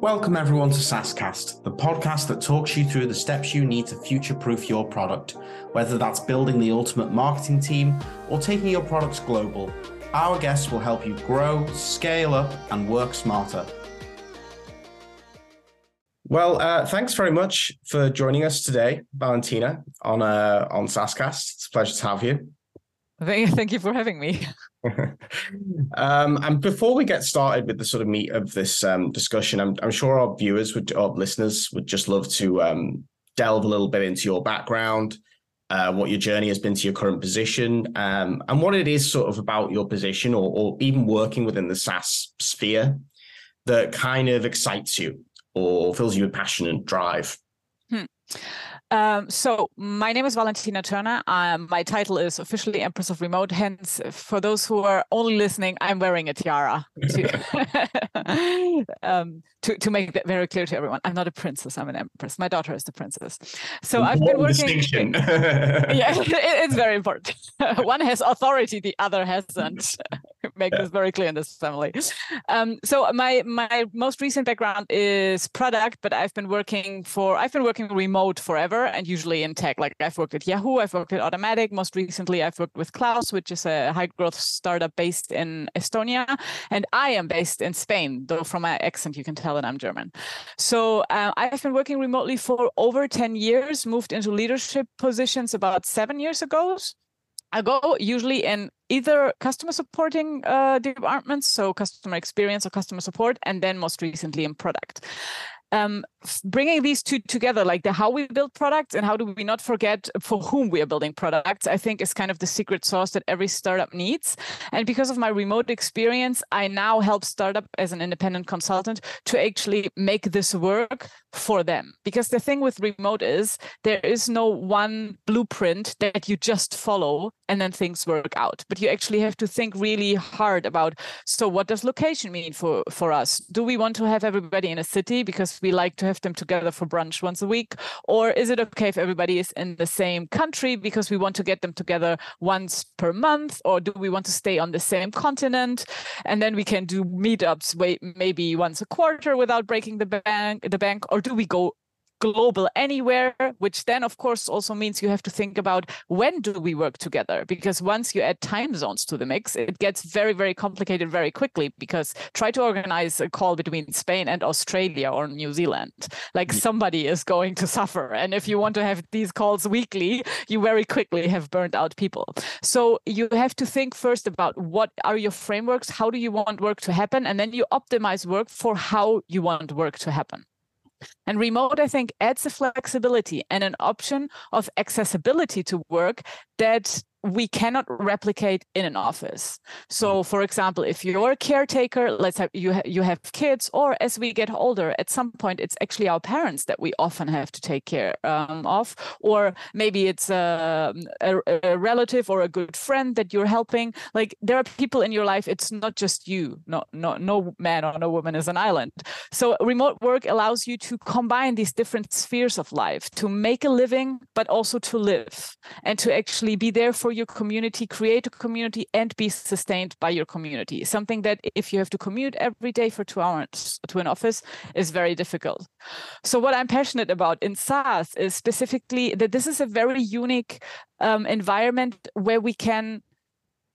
Welcome, everyone, to SaaScast, the podcast that talks you through the steps you need to future proof your product, whether that's building the ultimate marketing team or taking your products global. Our guests will help you grow, scale up, and work smarter. Well, uh, thanks very much for joining us today, Valentina, on uh, on SaaScast. It's a pleasure to have you. Thank you for having me. um, and before we get started with the sort of meat of this um, discussion, I'm, I'm, sure our viewers would, or listeners would just love to um, delve a little bit into your background, uh, what your journey has been to your current position, um, and what it is sort of about your position or, or even working within the SaaS sphere that kind of excites you or fills you with passion and drive. Hmm. Um, so my name is Valentina Thörner. Um, my title is officially Empress of Remote. Hence, for those who are only listening, I'm wearing a tiara to, um, to, to make that very clear to everyone. I'm not a princess. I'm an empress. My daughter is the princess. So I've been working. yeah, it, it's very important. One has authority, the other hasn't. make this very clear in this family. Um, so my my most recent background is product, but I've been working for I've been working remote forever and usually in tech. Like I've worked at Yahoo, I've worked at Automattic. Most recently, I've worked with Klaus, which is a high growth startup based in Estonia. And I am based in Spain, though from my accent, you can tell that I'm German. So uh, I've been working remotely for over 10 years, moved into leadership positions about seven years ago. I go usually in either customer supporting uh, departments, so customer experience or customer support, and then most recently in product um, bringing these two together, like the how we build products and how do we not forget for whom we are building products, I think is kind of the secret sauce that every startup needs. And because of my remote experience, I now help startup as an independent consultant to actually make this work for them. Because the thing with remote is there is no one blueprint that you just follow and then things work out. But you actually have to think really hard about so what does location mean for for us? Do we want to have everybody in a city because we like to have them together for brunch once a week? Or is it okay if everybody is in the same country because we want to get them together once per month? Or do we want to stay on the same continent? And then we can do meetups maybe once a quarter without breaking the bank the bank or do we go global anywhere, which then, of course, also means you have to think about when do we work together? Because once you add time zones to the mix, it gets very, very complicated very quickly. Because try to organize a call between Spain and Australia or New Zealand. Like somebody is going to suffer. And if you want to have these calls weekly, you very quickly have burned out people. So you have to think first about what are your frameworks? How do you want work to happen? And then you optimize work for how you want work to happen. And remote, I think, adds a flexibility and an option of accessibility to work that we cannot replicate in an office. So, mm. for example, if you're a caretaker, let's say you ha- you have kids, or as we get older, at some point it's actually our parents that we often have to take care um, of, or maybe it's a, a, a, relative or a good friend that you're helping. Like there are people in your life. It's not just you. No, no, no man or no woman is an island. So, remote work allows you to combine these different spheres of life to make a living, but also to live and to actually be there for for your community, create a community, and be sustained by your community. Something that if you have to commute every day for two hours to an office is very difficult. So, what I'm passionate about in SaaS is specifically that this is a very unique um, environment where we can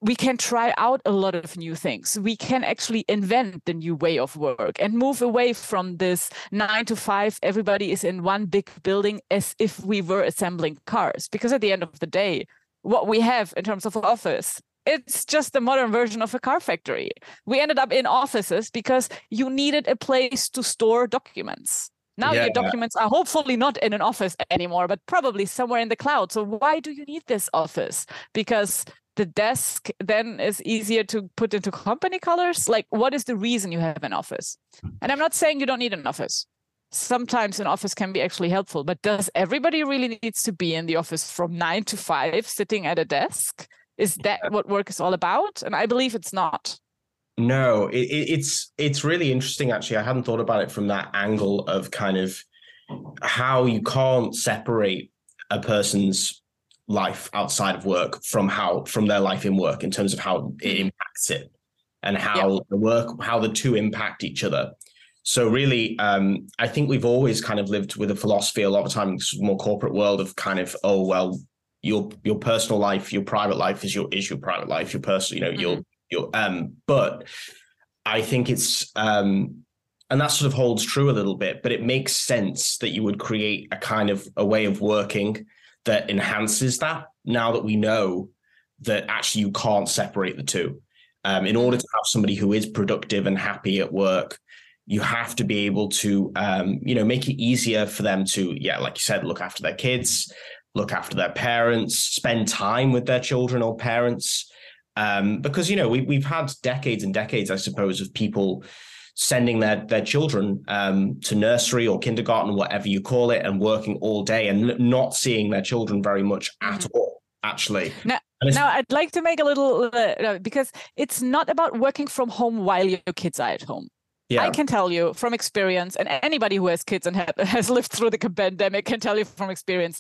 we can try out a lot of new things. We can actually invent the new way of work and move away from this nine to five, everybody is in one big building as if we were assembling cars. Because at the end of the day, what we have in terms of office. It's just the modern version of a car factory. We ended up in offices because you needed a place to store documents. Now yeah. your documents are hopefully not in an office anymore, but probably somewhere in the cloud. So why do you need this office? Because the desk then is easier to put into company colors. Like, what is the reason you have an office? And I'm not saying you don't need an office sometimes an office can be actually helpful but does everybody really needs to be in the office from nine to five sitting at a desk? Is that what work is all about? And i believe it's not. No it, it's it's really interesting actually. I hadn't thought about it from that angle of kind of how you can't separate a person's life outside of work from how from their life in work in terms of how it mm-hmm. impacts it and how yeah. the work how the two impact each other So really, um, I think we've always kind of lived with a philosophy a lot of times more corporate world of kind of, oh well, your your personal life, your private life is your is your private life, your personal, you know, mm-hmm. your your um, but I think it's um and that sort of holds true a little bit, but it makes sense that you would create a kind of a way of working that enhances that now that we know that actually you can't separate the two. Um, in order to have somebody who is productive and happy at work, you have to be able to, um, you know, make it easier for them to, yeah, like you said, look after their kids, look after their parents, spend time with their children or parents. Um, because you know we we've had decades and decades, I suppose, of people sending their their children um, to nursery or kindergarten, whatever you call it, and working all day and not seeing their children very much at mm-hmm. all. Actually, now, now I'd like to make a little uh, because it's not about working from home while your kids are at home. Yeah. I can tell you from experience, and anybody who has kids and has lived through the pandemic can tell you from experience,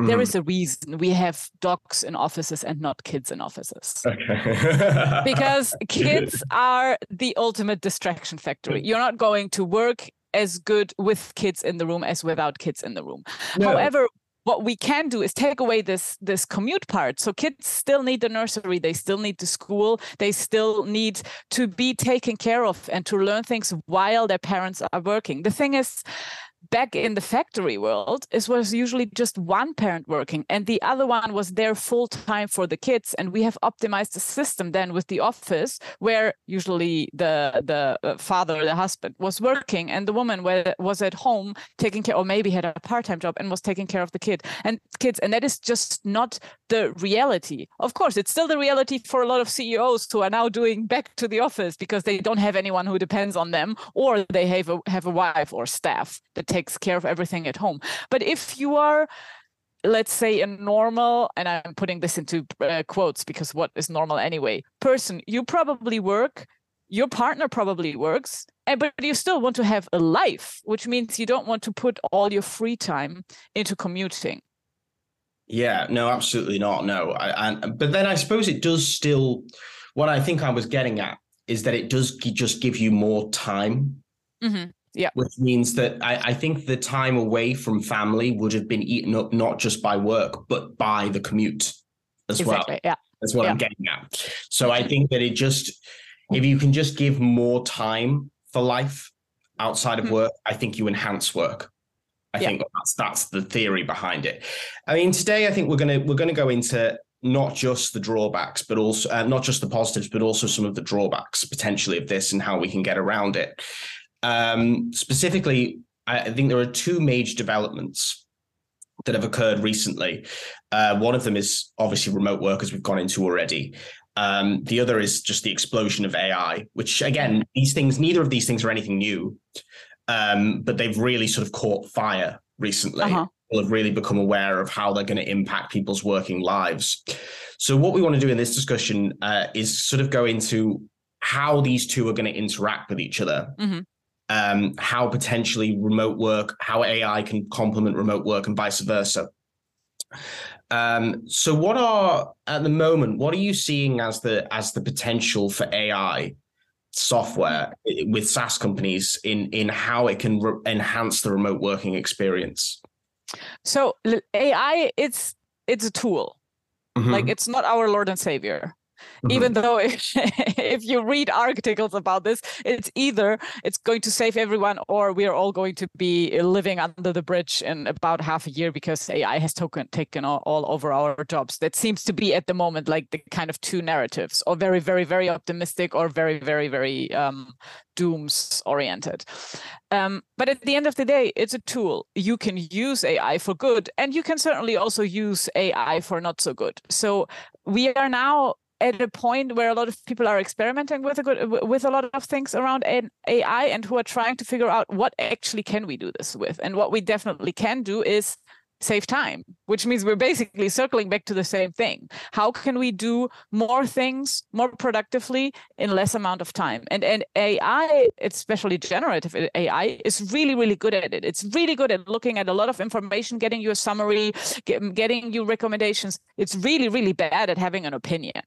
Mm. There is a reason we have dogs in offices and not kids in offices. Okay. because kids are the ultimate distraction factory. You're not going to work as good with kids in the room as without kids in the room. No. However, what we can do is take away this this commute part. So kids still need the nursery. They still need the school. They still need to be taken care of and to learn things while their parents are working. The thing is back in the factory world it was usually just one parent working and the other one was there full time for the kids. And we have optimized the system then with the office where usually the the uh, father the husband was working and the woman was at home taking care or maybe had a part-time job and was taking care of the kid and kids. And that is just not the reality. Of course it's still the reality for a lot of ceos who are now doing back to the office because they don't have anyone who depends on them or they have a, have a wife or staff that takes care of everything at home. But if you are let's say a normal and i'm putting this into uh, quotes because what is normal anyway person you probably work your partner probably works and but you still want to have a life which means you don't want to put all your free time into commuting yeah no absolutely not no I, but then i suppose it does still what i think i was getting at is that it does just give you more time mm-hmm. Yeah. Which means that I, I, think the time away from family would have been eaten up not just by work, but by the commute as exactly. well. Yeah. That's what yeah. I'm getting at. So I think that it just, if you can just give more time for life outside of mm-hmm. work, I think you enhance work. I yeah. think that's that's the theory behind it. I mean, today I think we're gonna we're gonna go into not just the drawbacks, but also uh, not just the positives, but also some of the drawbacks potentially of this and how we can get around it. Um, specifically, I think there are two major developments that have occurred recently. Uh, one of them is obviously remote work, as we've gone into already. Um, the other is just the explosion of AI, which again, these things, neither of these things are anything new, um, but they've really sort of caught fire recently. Uh-huh. People have really become aware of how they're going to impact people's working lives. So, what we want to do in this discussion uh, is sort of go into how these two are going to interact with each other. Mm-hmm um, how potentially remote work, how AI can complement remote work, and vice versa. Um, so, what are at the moment? What are you seeing as the as the potential for AI software with SaaS companies in in how it can re- enhance the remote working experience? So, AI it's it's a tool. Mm-hmm. Like it's not our Lord and Savior. Mm-hmm. Even though if, if you read articles about this, it's either it's going to save everyone or we are all going to be living under the bridge in about half a year because AI has taken taken all, all over our jobs. That seems to be at the moment like the kind of two narratives, or very, very, very optimistic, or very, very, very um, dooms oriented. Um, but at the end of the day, it's a tool. You can use AI for good, and you can certainly also use AI for not so good. So we are now at a point where a lot of people are experimenting with a good with a lot of things around AI and who are trying to figure out what actually can we do this with. And what we definitely can do is save time, which means we're basically circling back to the same thing. How can we do more things more productively in less amount of time? And and AI, especially generative AI, is really really good at it. It's really good at looking at a lot of information, getting you a summary, get, getting you recommendations. It's really really bad at having an opinion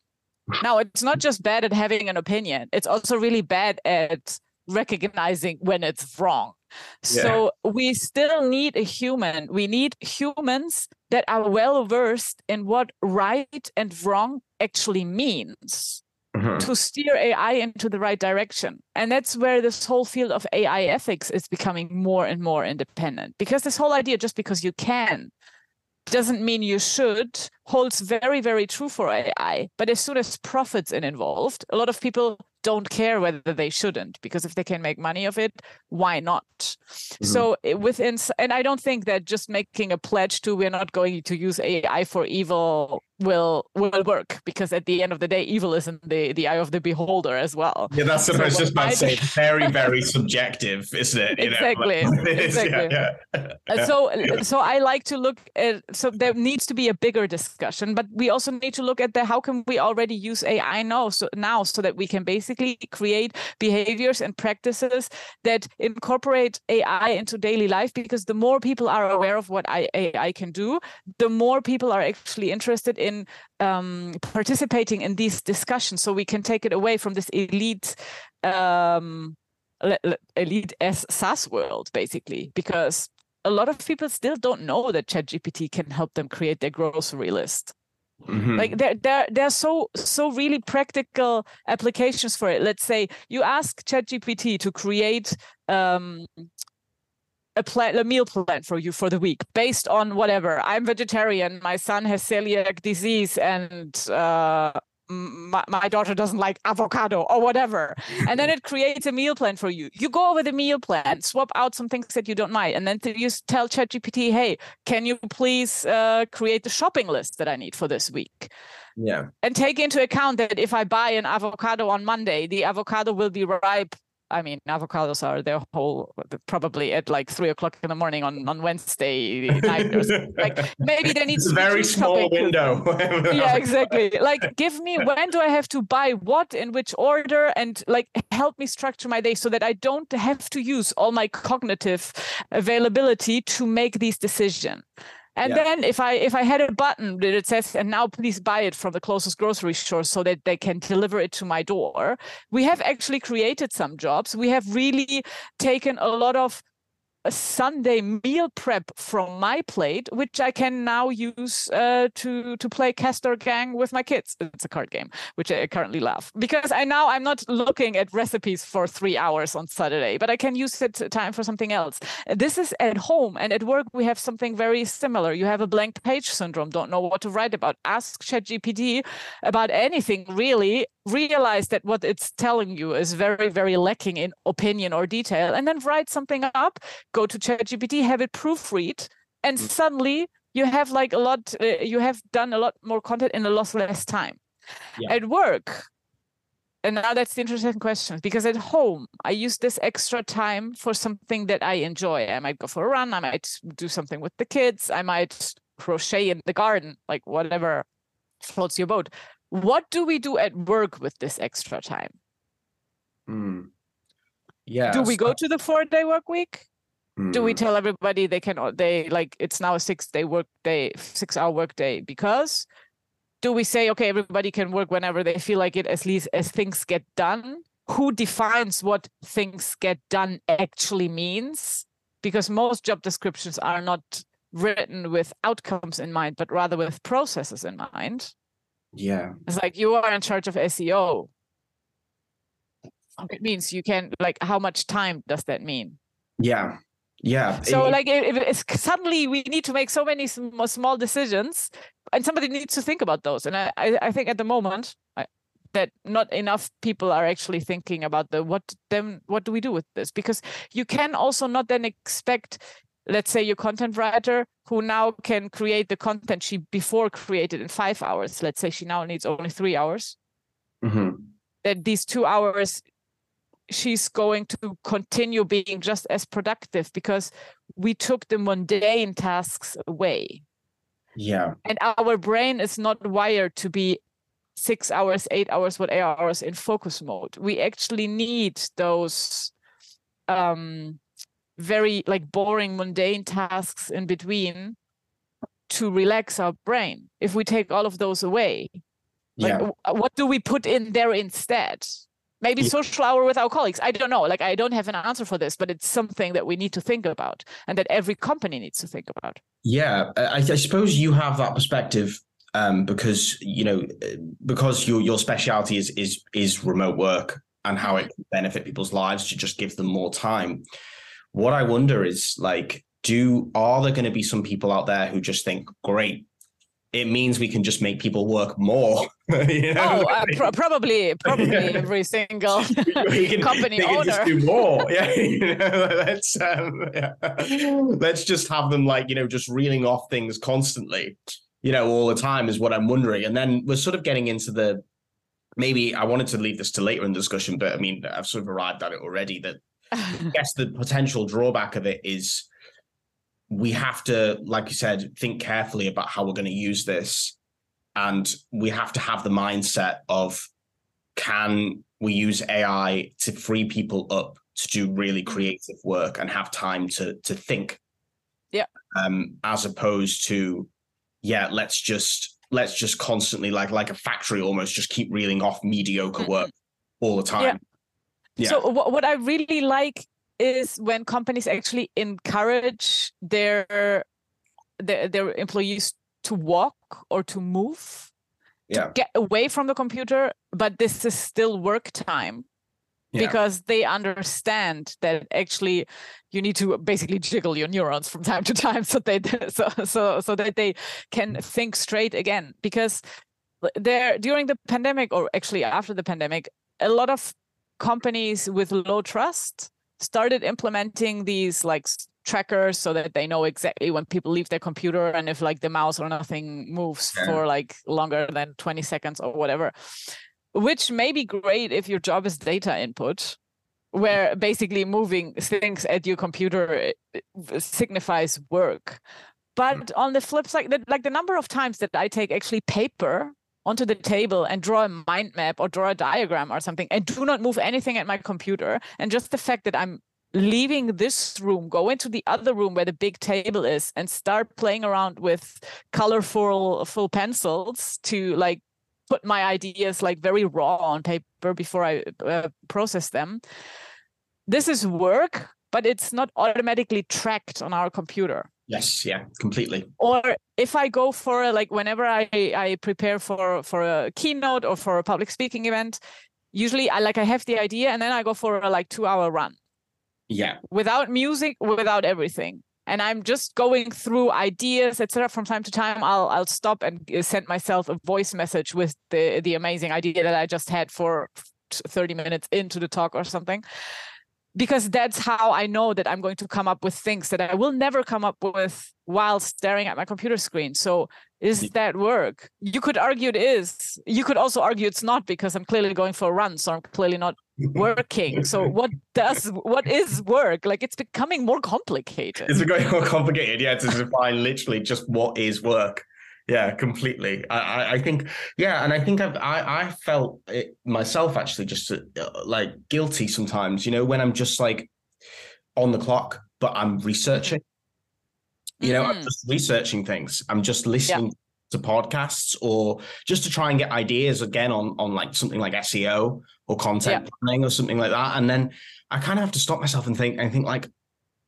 now it's not just bad at having an opinion it's also really bad at recognizing when it's wrong. Yeah. So we still need a human. We need humans that are well versed in what right and wrong actually means. Mm-hmm. to steer AI into the right direction. And that's where this whole field of AI ethics is becoming more and more independent. Because this whole idea, just because you can, doesn't mean you should, holds very, very true for AI. But as soon as profits are involved, a lot of people don't care whether they shouldn't because if they can make money of it why not? Mm-hmm. so within and i don't think that just making a pledge to we're not going to use ai for evil will will work because at the end of the day evil is in the the eye of the beholder as well. Yeah that's what so i was just about to say very very subjective isn't it? You exactly know, exactly. yeah, yeah. so so i like to look at so there needs to be a bigger discussion but we also need to look at the how can we already use ai now so now so that we can basically create behaviors and practices that incorporate ai into daily life because the more people are aware of what ai can do the more people are actually interested in um, participating in these discussions so we can take it away from this elite um, elite S SaaS world basically because a lot of people still don't know that ChatGPT can help them create their grocery list. Mm-hmm. Like there, there, there are so so really practical applications for it. Let's say you ask ChatGPT to create um, a plan a meal plan for you for the week based on whatever i'm vegetarian my son has celiac disease and uh, my, my daughter doesn't like avocado or whatever. And then it creates a meal plan for you. You go over the meal plan swap out some things that you don't like and then you tell ChatGPT, hey can you please uh, create the shopping list that i need for this week? Yeah. And take into account that if i buy an avocado on monday the avocado will be ripe I mean, avocados are their whole probably at like three o'clock in the morning on on Wednesday night. Or like maybe they need it's a very small window. yeah, exactly. Like, give me when do I have to buy what in which order, and like help me structure my day so that I don't have to use all my cognitive availability to make these decisions. And yeah. then if I if I had a button that it says and now please buy it from the closest grocery store so that they can deliver it to my door, we have actually created some jobs. We have really taken a lot of a Sunday meal prep from my plate, which I can now use uh, to to play Castor Gang with my kids. It's a card game, which I currently love because I now I'm not looking at recipes for three hours on Saturday, but I can use it time for something else. This is at home and at work we have something very similar. You have a blank page syndrome, don't know what to write about. Ask ChatGPT about anything really, realize that what it's telling you is very, very lacking in opinion or detail, and then write something up, go to ChatGPT, have it proofread, and mm. suddenly you have like a lot, uh, you have done a lot more content in a lot less time. Yeah. At work, and now that's the interesting question because at home I use this extra time for something that I enjoy. I might go for a run, I might do something with the kids, I might crochet in the garden, like whatever floats your boat. What do we do at work with this extra time? Mm. Yeah. Do we go to the four day work week? Mm. Do we hmm. tell everybody they can they like it's now a six day work day, six hour work day because do we say okay everybody can work whenever they feel like it as least as things get done? Who defines what things get done actually means? Because most job descriptions are not written with outcomes in mind, but rather with processes in mind. Yeah. It's like you are in charge of SEO. It means you can like how much time does that mean? Yeah. Yeah. So it, like if it's suddenly we need to make so many small decisions and somebody needs to think about those. And I, I think at the moment I, that not enough people are actually thinking about the what then what do we do with this? Because you can also not then expect let's say your content writer who now can create the content she before created in five hours. Let's say she now needs only three hours. Mm-hmm. that these two hours she's going to continue being just as productive because we took the mundane tasks away. Yeah. And our brain is not wired to be six hours eight hours what eight hours in focus mode. We actually need those um very like boring mundane tasks in between to relax our brain if we take all of those away. Like yeah. what do we put in there instead? Maybe social hour with our colleagues. I don't know. Like i don't have an answer for this but it's something that we need to think about and that every company needs to think about. Yeah. I, I suppose you have that perspective um, because you know because your your specialty is is is remote work and how it can benefit people's lives to just give them more time what i wonder is like do are there going to be some people out there who just think great it means we can just make people work more. you know? Oh, uh, pro- probably, probably yeah. every single can, company owner. Just do more. Yeah, you know, let's um, yeah. let's just have them like you know just reeling off things constantly, you know, all the time is what I'm wondering. And then we're sort of getting into the maybe I wanted to leave this to later in the discussion, but I mean I've sort of arrived at it already. That I guess the potential drawback of it is we have to, like you said, think carefully about how we're going to use this. And we have to have the mindset of can we use AI to free people up to do really mm-hmm. creative work and have time to to think. Yeah. Um, as opposed to, yeah, let's just let's just constantly like like a factory almost just keep reeling off mediocre mm-hmm. work all the time. Yeah. So what I really like is when companies actually encourage their their, their employees to walk or to move yeah. to get away from the computer but this is still work time yeah. because they understand that actually you need to basically jiggle your neurons from time to time so they so so so that they can think straight again because there during the pandemic or actually after the pandemic a lot of companies with low trust started implementing these like trackers so that they know exactly when people leave their computer and if like the mouse or nothing moves yeah. for like longer than 20 seconds or whatever which may be great if your job is data input where basically moving things at your computer eh, eh, signifies work but mm. on the flip side like the number of times that i take actually paper onto the table and draw a mind map or draw a diagram or something and do not move anything at my computer. And just the fact that i'm leaving this room go into the other room where the big table is and start playing around with colorful full pencils to like put my ideas like very raw on paper before i uh, process them. This is work but it's not automatically tracked on our computer. Yes, yeah, completely. Or if I go for a, like whenever I I prepare for for a keynote or for a public speaking event, usually I like I have the idea and then I go for a like 2 hour run. Yeah. Without music, without everything. And I'm just going through ideas, etc. From time to time, I'll I'll stop and uh, send myself a voice message with the the amazing idea that I just had for 30 minutes into the talk or something because that's how I know that I'm going to come up with things that I will never come up with while staring at my computer screen. So is that work? You could argue it is. You could also argue it's not because I'm clearly going for a run, so I'm clearly not working. so what does what is work? Like it's becoming more complicated. It's becoming more complicated, yeah, to define literally just what is work yeah completely I, I think yeah and i think I've, i i felt it myself actually just uh, like guilty sometimes you know when i'm just like on the clock but i'm researching you know mm-hmm. i'm just researching things i'm just listening yeah. to podcasts or just to try and get ideas again on on like something like seo or content yeah. planning or something like that and then i kind of have to stop myself and think and think like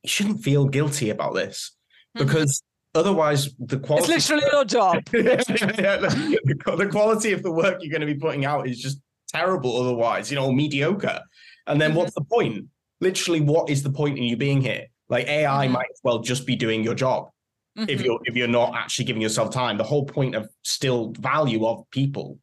you shouldn't feel guilty about this mm-hmm. because otherwise the quality it's literally your job yeah, the, the, quality of the work you're going to be putting out is just terrible otherwise you know mediocre and then mm-hmm. what's the point literally what is the point in you being here like ai mm-hmm. might as well just be doing your job mm-hmm. if you're if you're not actually giving yourself time the whole point of still value of people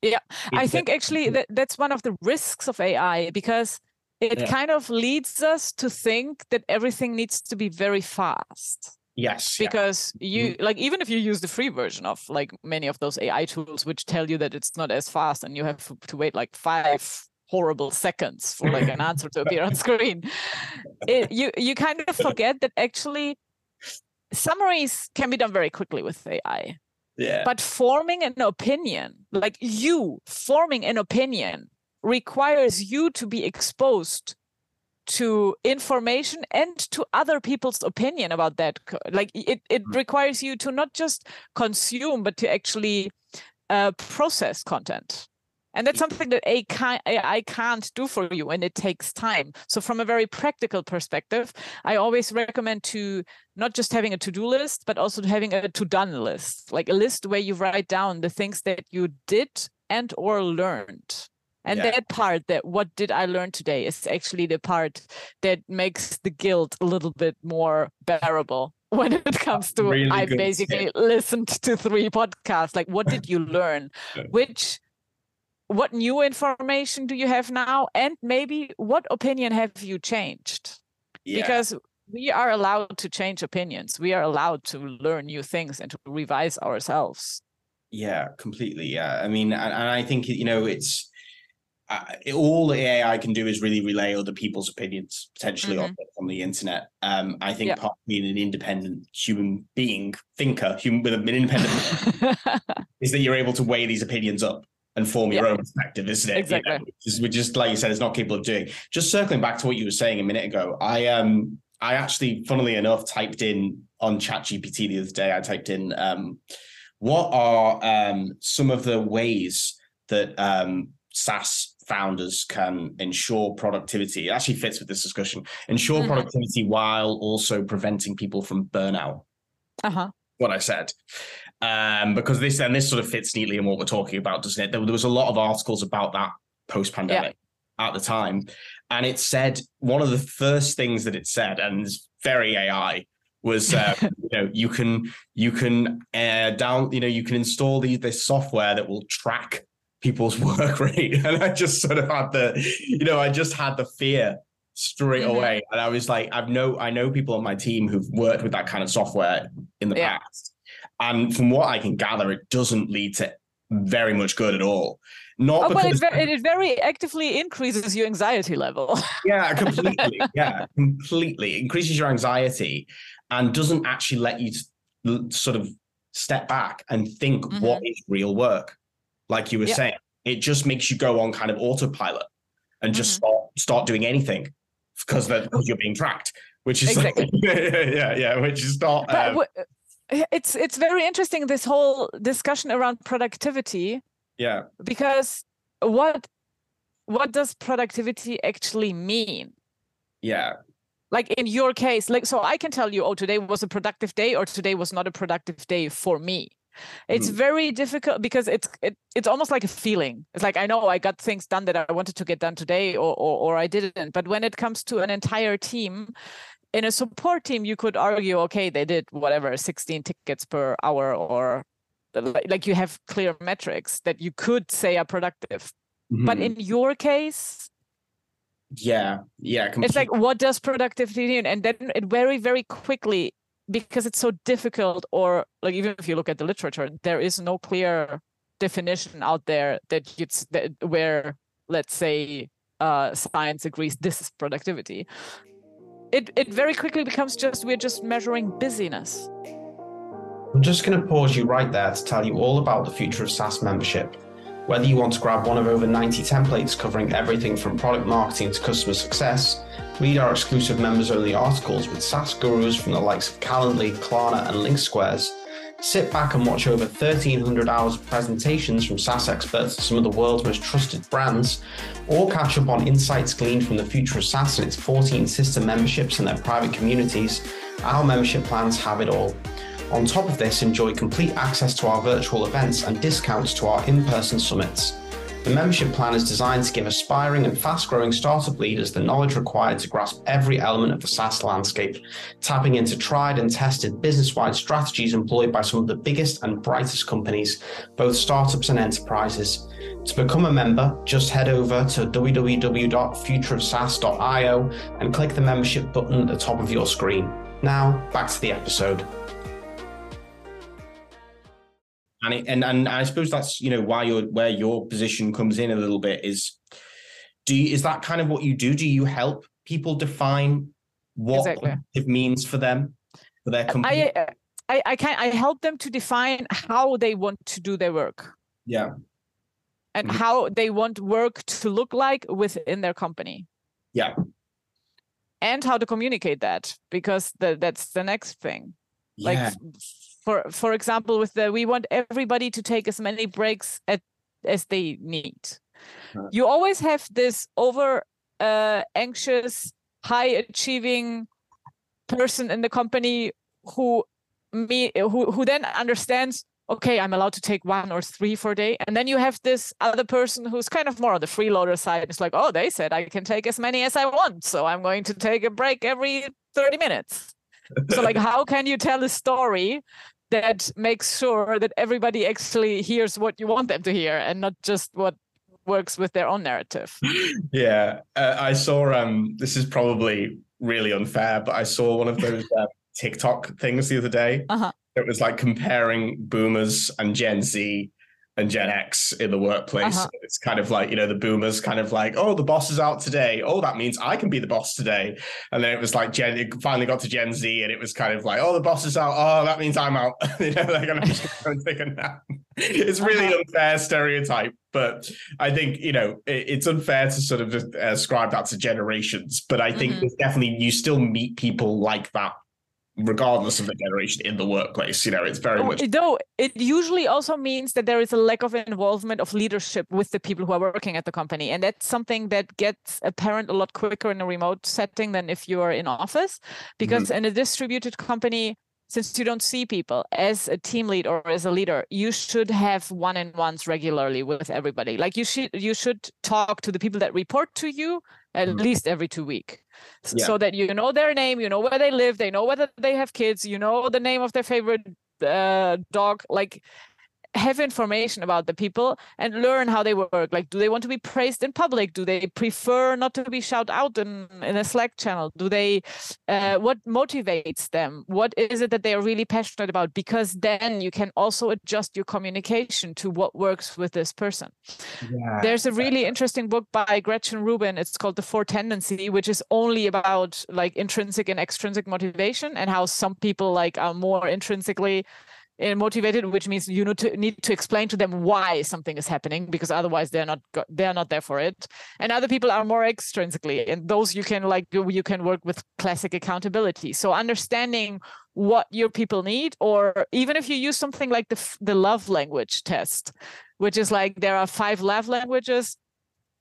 yeah i think actually that, that's one of the risks of ai because it yeah. kind of leads us to think that everything needs to be very fast Yes. Because yeah. you mm-hmm. like even if you use the free version of like many of those AI tools which tell you that it's not as fast and you have to wait like five horrible seconds for like an answer to appear on screen. It, you you kind of forget that actually summaries can be done very quickly with AI. Yeah. But forming an opinion, like you forming an opinion requires you to be exposed to information and to other people's opinion about that like it, it mm. requires you to not just consume but to actually uh, process content. And that's something that a AI can't do for you and it takes time. So from a very practical perspective i always recommend to not just having a to-do list but also having a to-done list like a list where you write down the things that you did and or learned and yeah. that part that what did i learn today? is actually the part that makes the guilt a little bit more bearable when it comes to really i basically tip. listened to three podcasts. Like what did you learn? Which what new information do you have now? And maybe what opinion have you changed? Yeah. because we are allowed to change opinions. We are allowed to learn new things and to revise ourselves. Yeah completely. Yeah. I mean and, and i think you know it's uh, all the AI can do is really relay other people's opinions, potentially mm-hmm. on, the internet. Um, I think yeah. part of being an independent human being, thinker, human with an independent, is that you're able to weigh these opinions up and form your own perspective, isn't it? Exactly. You know, which, is, which is like you said, it's not capable of doing. Just circling back to what you were saying a minute ago, I um I actually, funnily enough, typed in on ChatGPT the other day. I typed in um, what are um, some of the ways that um, SaaS founders can ensure productivity. It actually fits with this discussion. Ensure mm-hmm. productivity while also preventing people from burnout. Uh huh. What I said um, because this and this sort of fits neatly in what we're talking about, doesn't it? There, there was a lot of articles about that post pandemic yeah. at the time, and it said one of the first things that it said, and it's very AI, was uh, you know you can you can uh, down you know you can install these this software that will track people's work rate, and I just sort of had the you know I just had the fear straight mm-hmm. away, and I was like I've no I know people on my team who've worked with that kind of software in the yeah. past and from what I can gather, it doesn't lead to very much good at all. Not oh, but it, very, it very actively increases your anxiety level. yeah, completely. yeah, completely increases your anxiety and doesn't actually let you sort of step back and think mm-hmm. what is real work. Like you were yeah. saying, it just makes you go on kind of autopilot and just mm-hmm. start start doing anything because because you're being tracked, which is exactly. like, yeah, yeah, which is not. Um, it's it's very interesting this whole discussion around productivity yeah because what what does productivity actually mean yeah like in your case like so i can tell you oh today was a productive day or today was not a productive day for me it's mm. very difficult because it's it, it's almost like a feeling it's like i know i got things done that i wanted to get done today or, or or i didn't but when it comes to an entire team in a support team you could argue okay they did whatever 16 tickets per hour or like you have clear metrics that you could say are productive mm-hmm. but in your case yeah yeah completely. it's like what does productivity mean and then it very very quickly because it's so difficult or like even if you look at the literature there is no clear definition out there that it's that where let's say uh, science agrees this is productivity it, it very quickly becomes just we're just measuring busyness. I'm just going to pause you right there to tell you all about the future of SaaS membership. Whether you want to grab one of over 90 templates covering everything from product marketing to customer success, read our exclusive members only articles with SaaS gurus from the likes of Calendly, Klarna, and LinkSquares, Sit back and watch over 1,300 hours of presentations from SaaS experts at some of the world's most trusted brands, or catch up on insights gleaned from the future of SaaS and its 14 sister memberships and their private communities. Our membership plans have it all. On top of this, enjoy complete access to our virtual events and discounts to our in person summits. The membership plan is designed to give aspiring and fast growing startup leaders the knowledge required to grasp every element of the SaaS landscape, tapping into tried and tested business wide strategies employed by some of the biggest and brightest companies, both startups and enterprises. To become a member, just head over to www.futureofsaas.io and click the membership button at the top of your screen. Now, back to the episode. And it, and and I suppose that's you know why your where your position comes in a little bit is do you, is that kind of what you do? Do you help people define what exactly. it means for them for their company? I, I I can I help them to define how they want to do their work. Yeah. And mm-hmm. how they want work to look like within their company. Yeah. And how to communicate that because the, that's the next thing. Yeah. Like for for example with the we want everybody to take as many breaks at, as they need. You always have this over uh, anxious, high achieving person in the company who me who who then understands okay i'm allowed to take one or three for a day. And then you have this other person who's kind of more on the freeloader side. It's like oh they said i can take as many as i want so i'm going to take a break every 30 minutes so like how can you tell a story that makes sure that everybody actually hears what you want them to hear and not just what works with their own narrative yeah uh, i saw um this is probably really unfair but i saw one of those uh, tiktok things the other day uh-huh. it was like comparing boomers and gen z and Gen X in the workplace. Uh-huh. It's kind of like, you know, the boomers kind of like, oh, the boss is out today. Oh, that means I can be the boss today. And then it was like Gen, it finally got to Gen Z and it was kind of like, oh, the boss is out. Oh, that means I'm out. you know, they're going to just go and take a nap. It's really uh-huh. unfair stereotype, but I think, you know, it, it's unfair to sort of ascribe that to generations. But I think mm-hmm. definitely, you still meet people like that regardless of the generation in the workplace you know it's very much though it usually also means that there is a lack of involvement of leadership with the people who are working at the company and that's something that gets apparent a lot quicker in a remote setting than if you are in office because mm-hmm. in a distributed company since you don't see people as a team lead or as a leader you should have one-on-ones regularly with everybody like you should you should talk to the people that report to you at mm-hmm. least every two week yeah. so that you know their name you know where they live they know whether they have kids you know the name of their favorite uh, dog like have information about the people and learn how they work. Like do they want to be praised in public? Do they prefer not to be shout out in, in a slack channel? Do they uh, what motivates them? What is it that they are really passionate about? Because then you can also adjust your communication to what works with this person. Yeah, there's a really interesting book by gretchen rubin. It's called the four tendency which is only about like intrinsic and extrinsic motivation and how some people like are more intrinsically motivated which means you need to need to explain to them why something is happening because otherwise they're not they're not there for it. And other people are more extrinsically and those you can like you can work with classic accountability. So understanding what your people need or even if you use something like the the love language test which is like there are five love languages.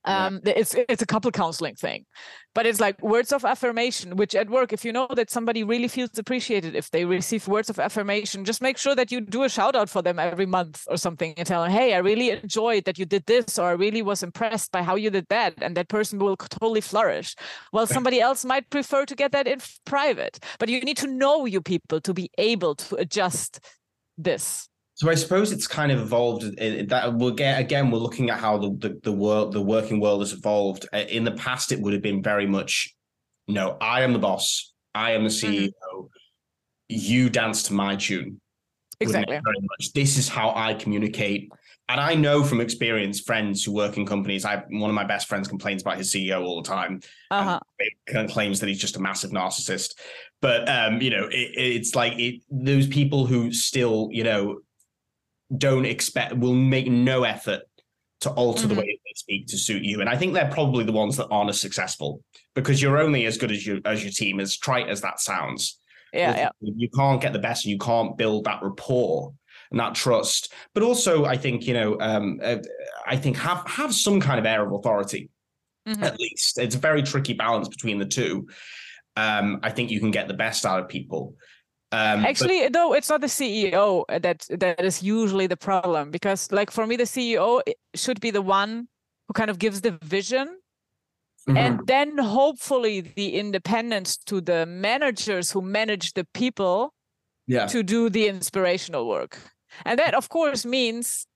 Um yeah. it's it's a couple counseling thing but it's like words of affirmation which at work if you know that somebody really feels appreciated if they receive words of affirmation just make sure that you do a shout out for them every month or something and tell them hey i really enjoyed that you did this or i really was impressed by how you did that and that person will totally flourish. Well somebody else might prefer to get that in private but you need to know you people to be able to adjust this so I suppose it's kind of evolved that we'll get again. We're looking at how the, the, the world, the working world has evolved. Uh, in the past, it would have been very much, you know, I am the boss, I am the CEO. Mm-hmm. You dance to my tune. Exactly. Very much. This is how I communicate. And I know from experience, friends who work in companies. I one of my best friends complains about his CEO all the time. Uh-huh. And claims that he's just a massive narcissist. But um, you know, it, it's like it, those people who still, you know, don't expect will make no effort to alter mm-hmm. the way they speak to suit you. And I think they're probably the ones that aren't as successful because you're only as good as your as your team, as trite as that sounds. Yeah, yeah. You can't get the best and you can't build that rapport and that trust. But also, I think, you know, um, uh, I think have have some kind of air of authority, mm-hmm. at least. It's a very tricky balance between the two. Um, I think you can get the best out of people. Um, Actually, but- though, it's not the CEO that that is usually the problem because, like, for me, the CEO should be the one who kind of gives the vision, mm-hmm. and then hopefully the independence to the managers who manage the people, yeah. to do the inspirational work. And that, of course, means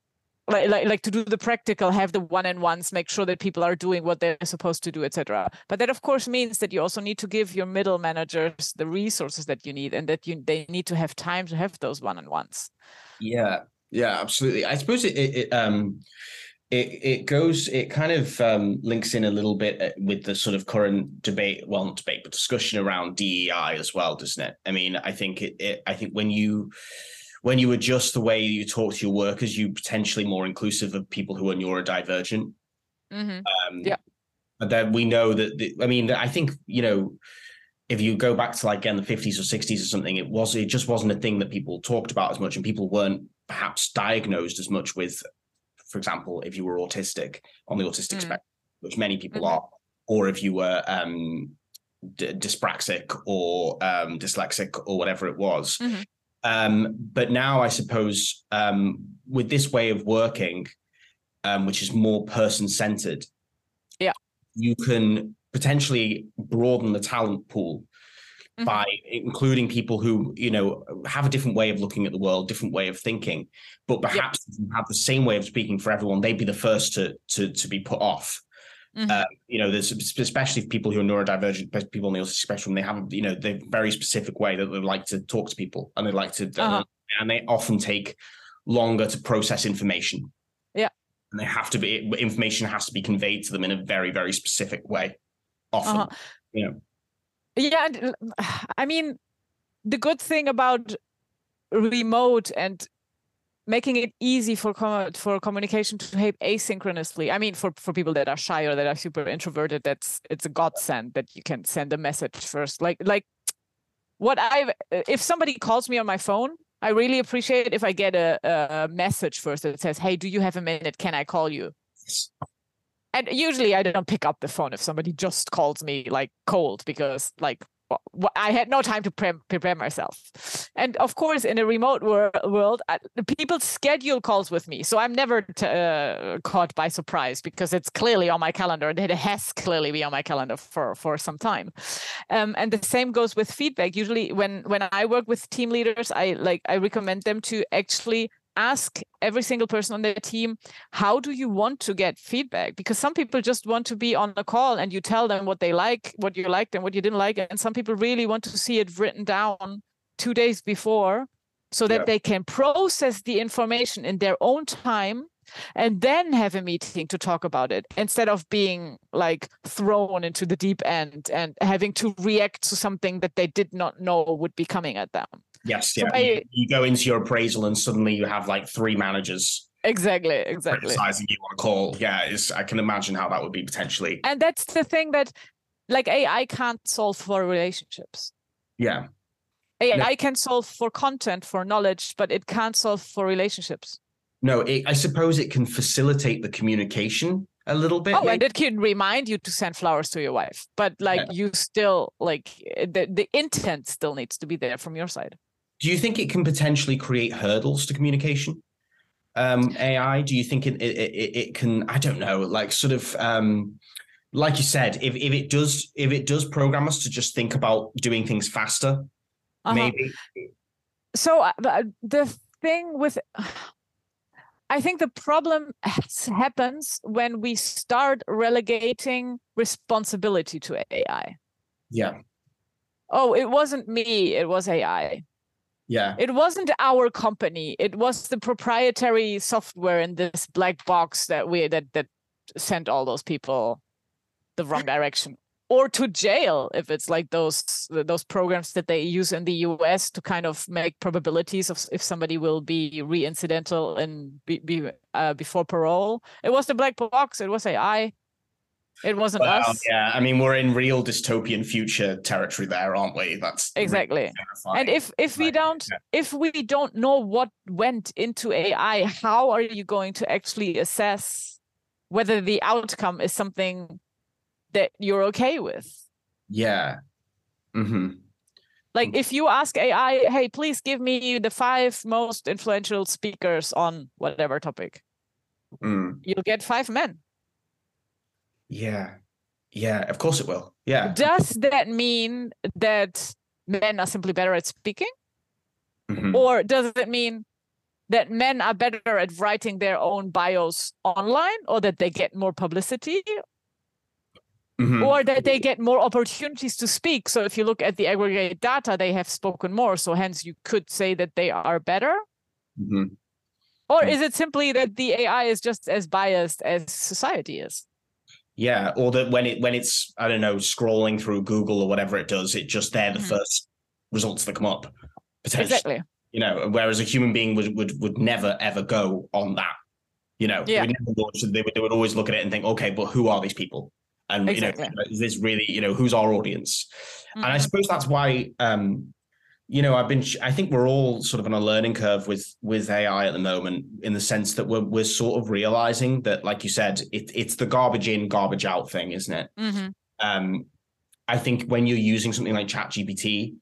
like, like like to do the practical have the one on ones make sure that people are doing what they're supposed to do etc but that of course means that you also need to give your middle managers the resources that you need and that you they need to have time to have those one on ones yeah. Yeah absolutely. I suppose it, it, it um it it goes it kind of um, links in a little bit uh, with the sort of current debate well not debate but discussion around DEI as well doesn't it? I mean i think it, it i think when you when you adjust the way you talk to your workers, you potentially more inclusive of people who are neurodivergent. Mm-hmm. Um, yeah. But then we know that, the, I mean, I think, you know, if you go back to like again the 50s or 60s or something, it was it just wasn't a thing that people talked about as much, and people weren't perhaps diagnosed as much with for example, if you were autistic on the autistic Mm. spectrum, which many people Mhm. are, or if you were um, d- dyspraxic or um, dyslexic or whatever it was. Mhm. Um, but now, I suppose, um, with this way of working, um, which is more person centered, Yeah. you can potentially broaden the talent pool Mhm. by including people who you know have a different way of looking at the world, different way of thinking, but perhaps if you have the same way of speaking for everyone. They'd be the first to to to be put off. Mhm. Uh, you know, there's especially people who are neurodivergent, people on the autistic spectrum. They have you know they very specific way that they like to talk to people, and they like to, Uh-huh. and they often take longer to process information. Yeah. and they have to be information has to be conveyed to them in a very very specific way. Often, Uh-huh. you know. Yeah, uh, I mean, the good thing about remote and making it easy for com- for communication to happen asynchronously. I mean, for for people that are shy or that are super introverted, that's it's a godsend that you can send a message first. Like like what I uh, if somebody calls me on my phone, I really appreciate if I get a, a message first that says, "Hey, do you have a minute? Can I call you?" And usually I don't pick up the phone if somebody just calls me like cold because like I had no time to pre- prepare myself. And of course, in a remote wor- world, I, people schedule calls with me, so I'm never t- uh, caught by surprise because it's clearly on my calendar. and It has clearly been on my calendar for for some time. Um, and the same goes with feedback. Usually, when when I work with team leaders, I like I recommend them to actually ask every single person on their team how do you want to get feedback because some people just want to be on a call and you tell them what they like what you liked and what you didn't like and some people really want to see it written down two days before so that Yeah. they can process the information in their own time and then have a meeting to talk about it instead of being like thrown into the deep end and having to react to something that they did not know would be coming at them Yes, So yeah. by- you, go into your appraisal and suddenly you have like three managers exactly exactly criticizing you on a call. Yeah, I can imagine how that would be potentially. and that's the thing that like ai can't solve for relationships Yeah, ai can solve for content for knowledge but it can't solve for relationships no, it, I suppose it can facilitate the communication a little bit. oh and it can remind you to send flowers to your wife but like Yeah. you still like the, the intent still needs to be there from your side Do you think it can potentially create hurdles to communication? Um, AI. Do you think it, it it it can? I don't know. Like sort of. Um, like you said, if, if it does if it does program us to just think about doing things faster, Uh-huh. maybe so uh, the thing with i think the problem has- happens when we start relegating responsibility to ai yeah. Oh it wasn't me it was ai yeah. It wasn't our company it was the proprietary software in this black box that we that that sent all those people the wrong direction or to jail if it's like those those programs that they use in the US to kind of make probabilities of if somebody will be reincidental and be, be uh, before parole it was the black box it was AI it wasn't Well, us yeah, I mean, we're in real dystopian future territory there, aren't we? That's exactly terrifying. and if if we don't yeah. if we don't know what went into ai how are you going to actually assess whether the outcome is something that you're okay with yeah, hmm like if you ask ai hey please give me the five most influential speakers on whatever topic mm. you'll get five men yeah, yeah. Of course it will. Yeah, does that mean that men are simply better at speaking Mhm. or does it mean that men are better at writing their own bios online or that they get more publicity Mhm. or that they get more opportunities to speak so if you look at the aggregate data they have spoken more so hence you could say that they are better Mhm. or is it simply that the ai is just as biased as society is Yeah, or that when it when it's I don't know scrolling through Google or whatever it does, it just they're the Mhm. first results that come up. Potentially, exactly you know, whereas a human being would would would never ever go on that. You know, Yeah. they would, never launch they would they would always look at it and think, okay, but who are these people? And Exactly. you know, is this really you know who's our audience? And I Mhm. suppose that's why um, you know, I've been. I think we're all sort of on a learning curve with with AI at the moment, in the sense that we're we're sort of realizing that, like you said, it, it's the garbage in, garbage out thing, isn't it? Mm-hmm. Um, I think when you're using something like ChatGPT,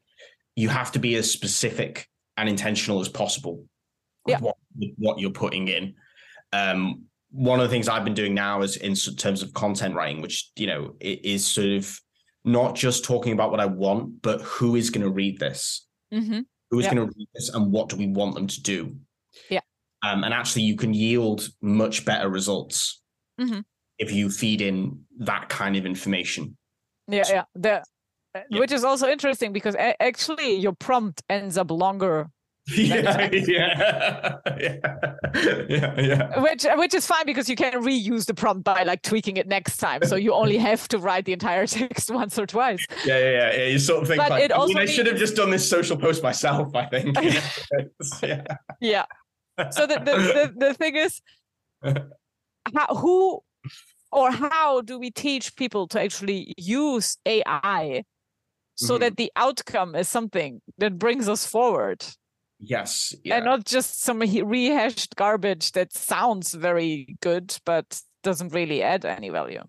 you have to be as specific and intentional as possible with Yeah. what what you're putting in. Um, one of the things I've been doing now is in terms of content writing, which you know is sort of not just talking about what I want, but who is going to read this, Mm-hmm. who is Yeah. going to read this, and what do we want them to do? Yeah. Um, and actually, you can yield much better results Mhm. if you feed in that kind of information. Yeah, yeah. The, uh, Yeah. Which is also interesting because actually your prompt ends up longer, yeah, yeah, yeah, yeah, yeah. which which is fine because you can reuse the prompt by like tweaking it next time. So you only have to write the entire text once or twice. Yeah, yeah, yeah. You sort of think But like, it I mean, I should have just done this social post myself. I think. yeah. Yeah. So the the, the, the thing is, how, who or how do we teach people to actually use AI so Mhm. that the outcome is something that brings us forward Yes. Yeah. and not just some rehashed garbage that sounds very good but doesn't really add any value?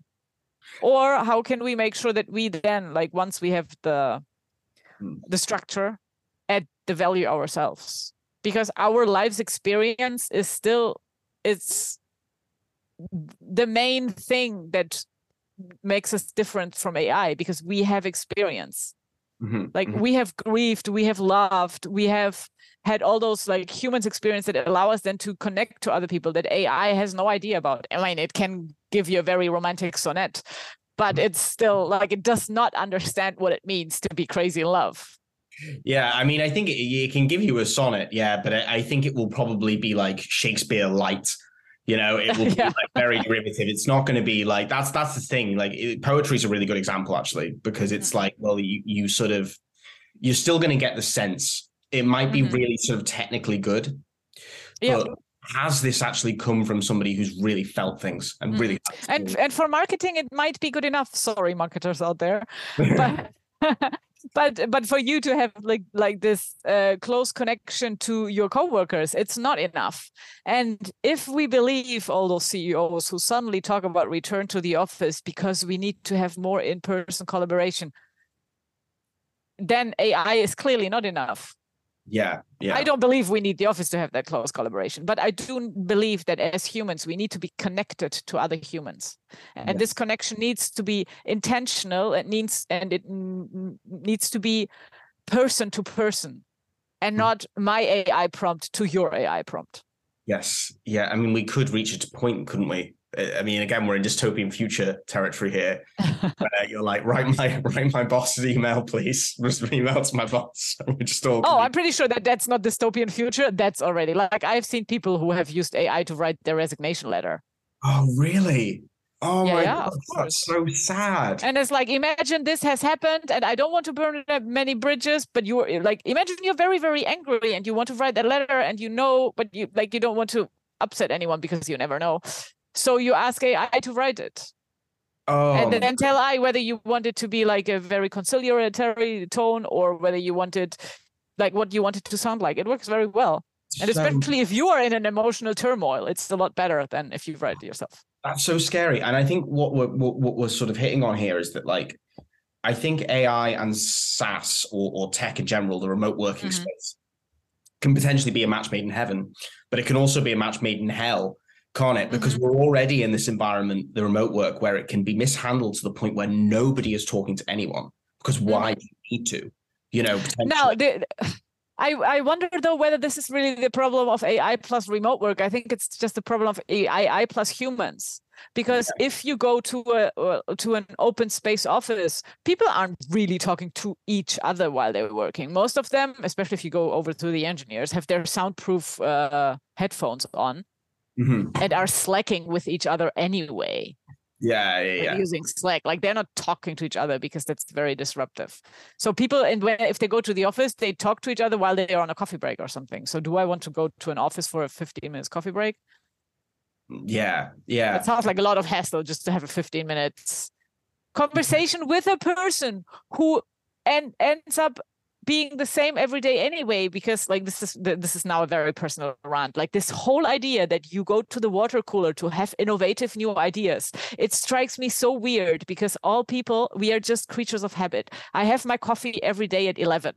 Or how can we make sure that we then, like once we have the Hmm. the structure, add the value ourselves? Because our life's experience is still it's the main thing that makes us different from AI because we have experience Mhm, like mhm. we have grieved we have loved we have had all those like humans experience that allow us then to connect to other people that ai has no idea about i mean it can give you a very romantic sonnet but it's still like it does not understand what it means to be crazy in love Yeah, I mean, I think it, it can give you a sonnet, yeah, but I, I think it will probably be like Shakespeare light. You know, it will be Yeah. like very derivative. It's not going to be like that's that's the thing. Like poetry is a really good example actually because it's Mm-hmm. like, well, you you sort of you're still going to get the sense. It might be Mhm. really sort of technically good, yeah but has this actually come from somebody who's really felt things and really Mm-hmm. and and for marketing it might be good enough sorry marketers out there but but but for you to have like like this uh, close connection to your coworkers it's not enough. And if we believe all those ceos who suddenly talk about return to the office because we need to have more in-person collaboration then ai is clearly not enough yeah, yeah. I don't believe we need the office to have that close collaboration, but I do believe that as humans, we need to be connected to other humans, and this connection needs to be intentional. It needs and it needs to be person to person, and Mm. not my AI prompt to your AI prompt. Yes. Yeah. I mean, we could reach a point, couldn't we? I mean, again, we're in dystopian future territory here. where you're like, write my write my boss's email, please. Just email to my boss. Just all. Oh, I'm pretty sure that that's not dystopian future. That's already like I've seen people who have used AI to write their resignation letter. Oh, really? Oh Yeah, my yeah, god, that's so sad. And it's like, imagine this has happened, and I don't want to burn many bridges, but you're like, imagine you're very, very angry and you want to write that letter, and you know, but you like, you don't want to upset anyone because you never know. So you ask AI to write it, oh, and then tell I whether you want it to be like a very conciliatory tone or whether you want it like what you want it to sound like. It works very well, and so- especially if you are in an emotional turmoil, it's a lot better than if you write it yourself. That's so scary. And I think what we're what, what we're sort of hitting on here is that like I think AI and SaaS or, or tech in general, the remote working Mhm. space, can potentially be a match made in heaven, but it can also be a match made in hell, can't it? Because we're already in this environment, the remote work, where it can be mishandled to the point where nobody is talking to anyone. Because why do you need to? You know, Now, the, I I wonder though whether this is really the problem of AI plus remote work. I think it's just the problem of AI plus humans. Because if you go to a uh, to an open space office, people aren't really talking to each other while they're working. Most of them, especially if you go over to the engineers, have their soundproof uh, headphones on Mhm. and are slacking with each other anyway yeah, yeah, yeah. using Slack. Like they're not talking to each other because that's very disruptive. So people, and when if they go to the office, they talk to each other while they're on a coffee break or something. So do I want to go to an office for a 15 minutes coffee break? Yeah, yeah. It sounds like a lot of hassle just to have a 15 minutes conversation with a person who and ends up being the same every day anyway because like this is this is now a very personal rant. Like this whole idea that you go to the water cooler to have innovative new ideas it strikes me so weird because all people we are just creatures of habit. I have my coffee every day at 11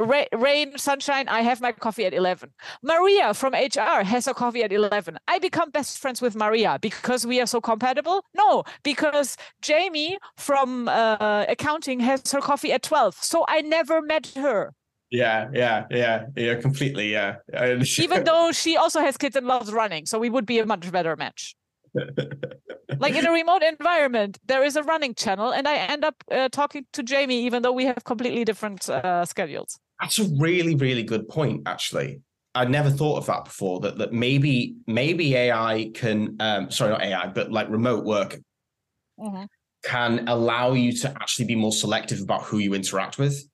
rain, sunshine, I have my coffee at 11. Maria from HR has her coffee at 11. I become best friends with Maria because we are so compatible? No, because Jamie from uh, accounting has her coffee at 12. So I never met her. Yeah, yeah, yeah, yeah, completely. Yeah. Even though she also has kids and loves running. So we would be a much better match. like in a remote environment, there is a running channel, and I end up uh, talking to Jamie, even though we have completely different uh, schedules. That's a really, really good point, actually. I'd never thought of that before. That that maybe maybe AI can um sorry, not AI, but like remote work mm-hmm. can allow you to actually be more selective about who you interact with.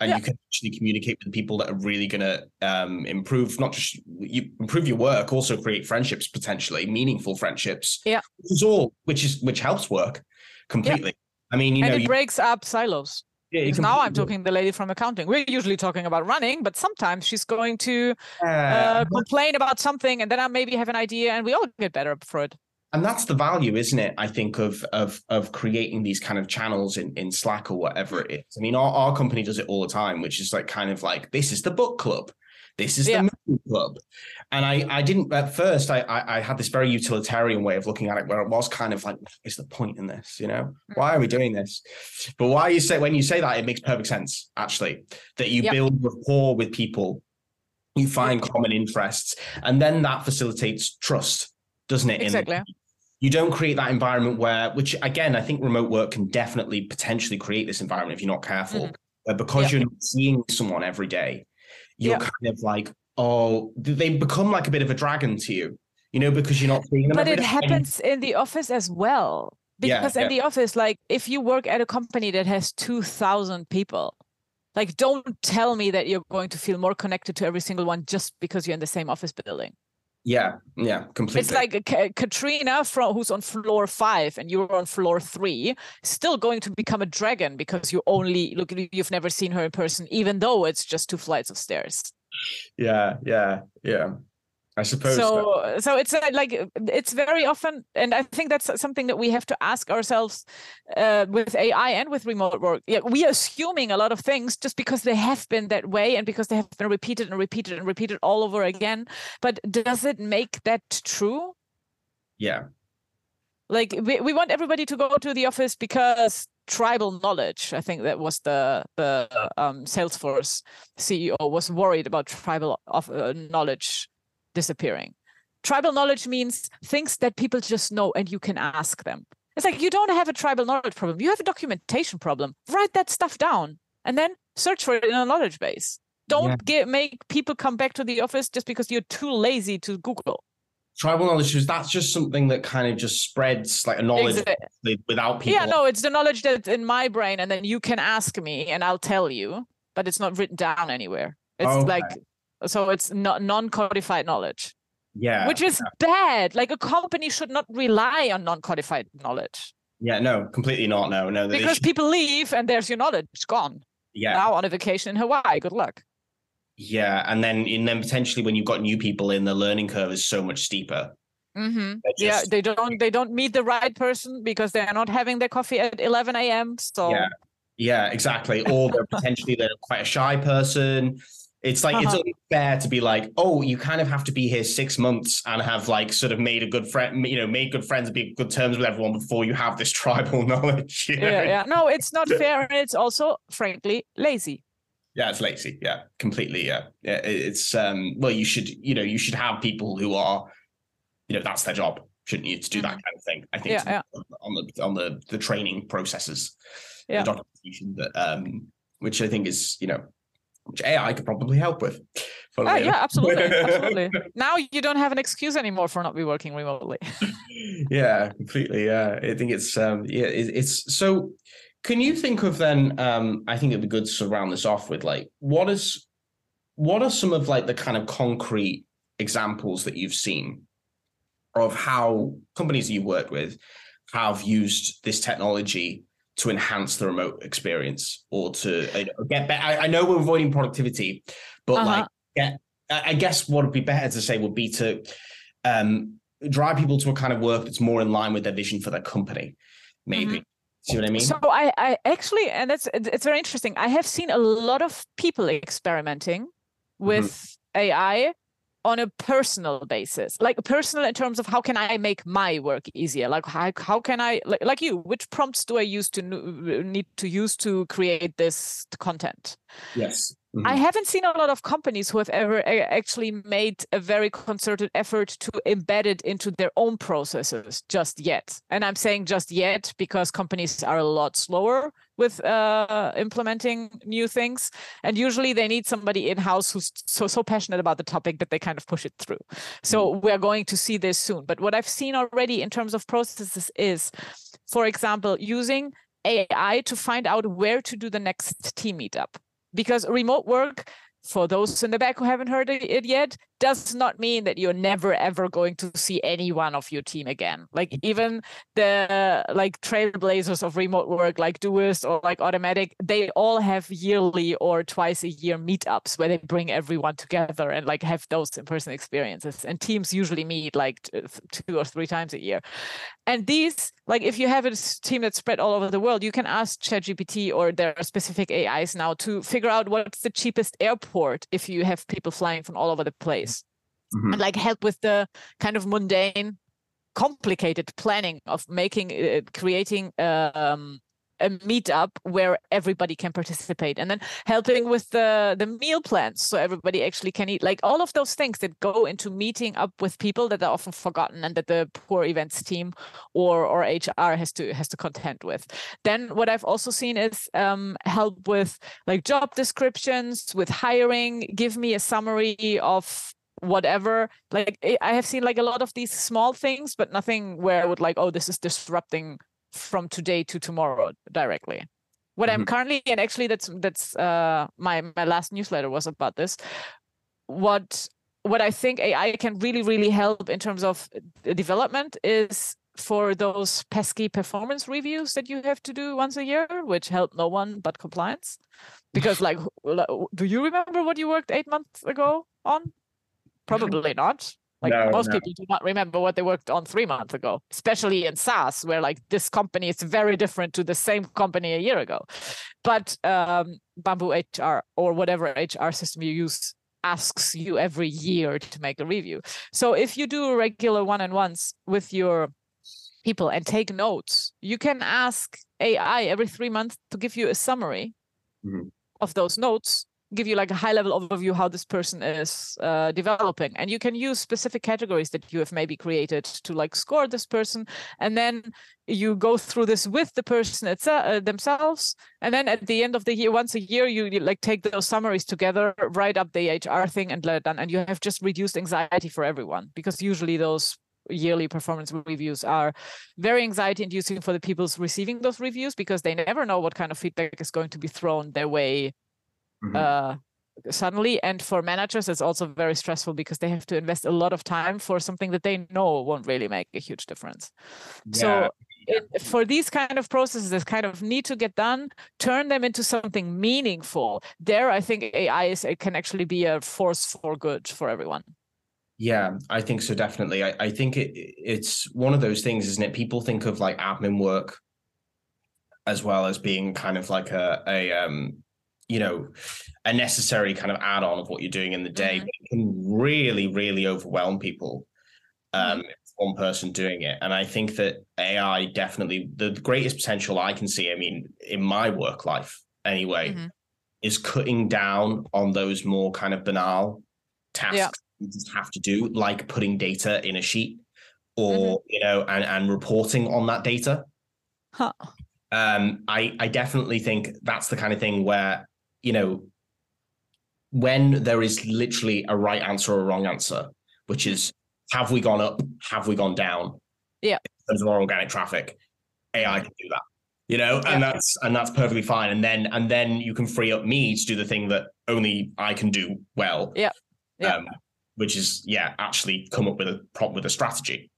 And yeah. you can actually communicate with people that are really going to um, improve, not just you improve your work, also create friendships potentially, meaningful friendships. Yeah, which is all which is which helps work completely. Yeah. I mean, you and know, it you, breaks up silos. Yeah, now I'm talking the lady from accounting. We're usually talking about running, but sometimes she's going to uh, uh, complain about something, and then I maybe have an idea, and we all get better for it. And that's the value, isn't it? I think of of of creating these kind of channels in in Slack or whatever it is. I mean, our, our company does it all the time, which is like kind of like this is the book club. This is yeah. the movie club. And I, I didn't at first. I, I, I, had this very utilitarian way of looking at it, where it was kind of like, "Is the point in this? You know, why are we doing this?" But why you say when you say that, it makes perfect sense. Actually, that you yep. build rapport with people, you find common interests, and then that facilitates trust, doesn't it? Exactly. In, you don't create that environment where, which again, I think remote work can definitely potentially create this environment if you're not careful. Mm-hmm. because yep. you're not seeing someone every day, you're yeah. kind of like, oh, they become like a bit of a dragon to you, you know, because you're not seeing them. But it happens in the office as well. Because yeah, in yeah. the office, like if you work at a company that has 2,000 people, like don't tell me that you're going to feel more connected to every single one just because you're in the same office building. Yeah, yeah, completely. It's like a, Katrina from who's on floor five and you're on floor three, still going to become a dragon because you only look. You've never seen her in person, even though it's just two flights of stairs. Yeah, yeah, yeah. I suppose so. So it's uh, like it's very often, and I think that's something that we have to ask ourselves uh, with AI and with remote work. Yeah, we are assuming a lot of things just because they have been that way and because they have been repeated and repeated and repeated all over again. But does it make that true? Yeah. Like we, we want everybody to go to the office because tribal knowledge. I think that was the the um, Salesforce CEO was worried about tribal of uh, knowledge disappearing. Tribal knowledge means things that people just know and you can ask them. It's like you don't have a tribal knowledge problem, you have a documentation problem. Write that stuff down and then search for it in a knowledge base. Don't yeah. get make people come back to the office just because you're too lazy to Google. Tribal knowledge is that's just something that kind of just spreads like a knowledge exactly. without people. Yeah, no, it's the knowledge that's in my brain, and then you can ask me and I'll tell you, but it's not written down anywhere. It's okay. like so it's not non-codified knowledge. Yeah. Which is yeah. bad. Like a company should not rely on non-codified knowledge. Yeah, no, completely not. No, no. Because people leave and there's your knowledge it's gone. Yeah. Now on a vacation in Hawaii. Good luck. Yeah, and then and then potentially when you've got new people in, the learning curve is so much steeper. Mm-hmm. Just, yeah, they don't they don't meet the right person because they are not having their coffee at 11 a.m. So yeah, yeah, exactly. Or they're potentially they're quite a shy person. It's like uh-huh. it's unfair to be like, oh, you kind of have to be here six months and have like sort of made a good friend, you know, made good friends and be good terms with everyone before you have this tribal knowledge. You know? Yeah, yeah. No, it's not fair, and it's also, frankly, lazy. Yeah, it's lazy. Yeah, completely. Yeah, yeah. It's um. Well, you should, you know, you should have people who are, you know, that's their job, shouldn't you, to do that mm-hmm. kind of thing? I think yeah, yeah. on the on the the training processes, yeah. the documentation that um, which I think is, you know, which AI could probably help with. Oh, yeah, absolutely, absolutely. Now you don't have an excuse anymore for not be working remotely. yeah, completely. Yeah, I think it's um, yeah, it, it's so. Can you think of then? Um, I think it'd be good to round this off with like, what is, what are some of like the kind of concrete examples that you've seen of how companies that you worked with have used this technology to enhance the remote experience or to get better. I, I, know we're avoiding productivity, but uh-huh. like, get, I guess what would be better to say would be to um, drive people to a kind of work that's more in line with their vision for their company, maybe. Mm-hmm. See what I mean? So I, I actually, and that's it's very interesting. I have seen a lot of people experimenting mm-hmm. with mm-hmm. AI on a personal basis like personal in terms of how can i make my work easier? Like how, how can i like, like you which prompts do i use to need to use to create this content? Yes Mm-hmm. I haven't seen a lot of companies who have ever actually made a very concerted effort to embed it into their own processes just yet. And I'm saying just yet because companies are a lot slower with uh, implementing new things. And usually they need somebody in house who's so, so passionate about the topic that they kind of push it through. So mm-hmm. we're going to see this soon. But what I've seen already in terms of processes is, for example, using AI to find out where to do the next team meetup because remote work for those in the back who haven't heard it yet, does not mean that you're never ever going to see any one of your team again. Like mm-hmm. even the like trailblazers of remote work, like Doist or like Automattic, they all have yearly or twice a year meetups where they bring everyone together and like have those in-person experiences. And teams usually meet like two or three times a year. And these, like if you have a team that's spread all over the world, you can ask ChatGPT or there are specific AIs now to figure out what's the cheapest airport if you have people flying from all over the place mm-hmm. and like help with the kind of mundane complicated planning of making uh, creating um, a meetup where everybody can participate and then helping with the the meal plans so everybody actually can eat like all of those things that go into meeting up with people that are often forgotten and that the poor events team or or hr has to has to contend with. Then what i've also seen is um, help with like job descriptions with hiring. Give me a summary of whatever. Like i have seen like a lot of these small things but nothing where i would like oh this is disrupting from today to tomorrow directly what mm-hmm. i'm currently and actually that's that's uh my my last newsletter was about this what what i think ai can really really help in terms of development is for those pesky performance reviews that you have to do once a year which help no one but compliance because like do you remember what you worked eight months ago on Probably not. Like no, most no. people do not remember what they worked on three months ago, especially in SaaS, where like this company is very different to the same company a year ago. But um, Bamboo HR or whatever HR system you use asks you every year to make a review. So if you do regular one-on-ones with your people and take notes, you can ask AI every three months to give you a summary mm-hmm. of those notes give you like a high level overview how this person is uh, developing. And you can use specific categories that you have maybe created to like score this person. And then you go through this with the person itself uh, themselves. And then at the end of the year once a year you, like take those summaries together write up the hr thing and let it done. And you have just reduced anxiety for everyone because usually those yearly performance reviews are very anxiety inducing for the people receiving those reviews because they never know what kind of feedback is going to be thrown their way mm-hmm. uh, suddenly. And for managers, it's also very stressful because they have to invest a lot of time for something that they know won't really make a huge difference. Yeah. So it, for these kind of processes that kind of need to get done, turn them into something meaningful. There, I think AI is, it can actually be a force for good for everyone. Yeah, I think so. Definitely. I, I think it, it's one of those things, isn't it? People think of like admin work as well as being kind of like a, a um, you know a necessary kind of add-on of what you're doing in the day mm-hmm. it can really really overwhelm people um mm-hmm. one person doing it and i think that ai definitely the greatest potential i can see i mean in my work life anyway mm-hmm. is cutting down on those more kind of banal tasks yeah. you just have to do like putting data in a sheet or mm-hmm. you know and and reporting on that data huh. um i i definitely think that's the kind of thing where you know, when there is literally a right answer or a wrong answer, which is have we gone up, have we gone down? Yeah. In terms of our organic traffic, AI can do that. You know, yeah. and that's and that's perfectly fine. And then and then you can free up me to do the thing that only I can do well. Yeah. Yeah. Um, which is yeah, actually come up with a prompt with a strategy.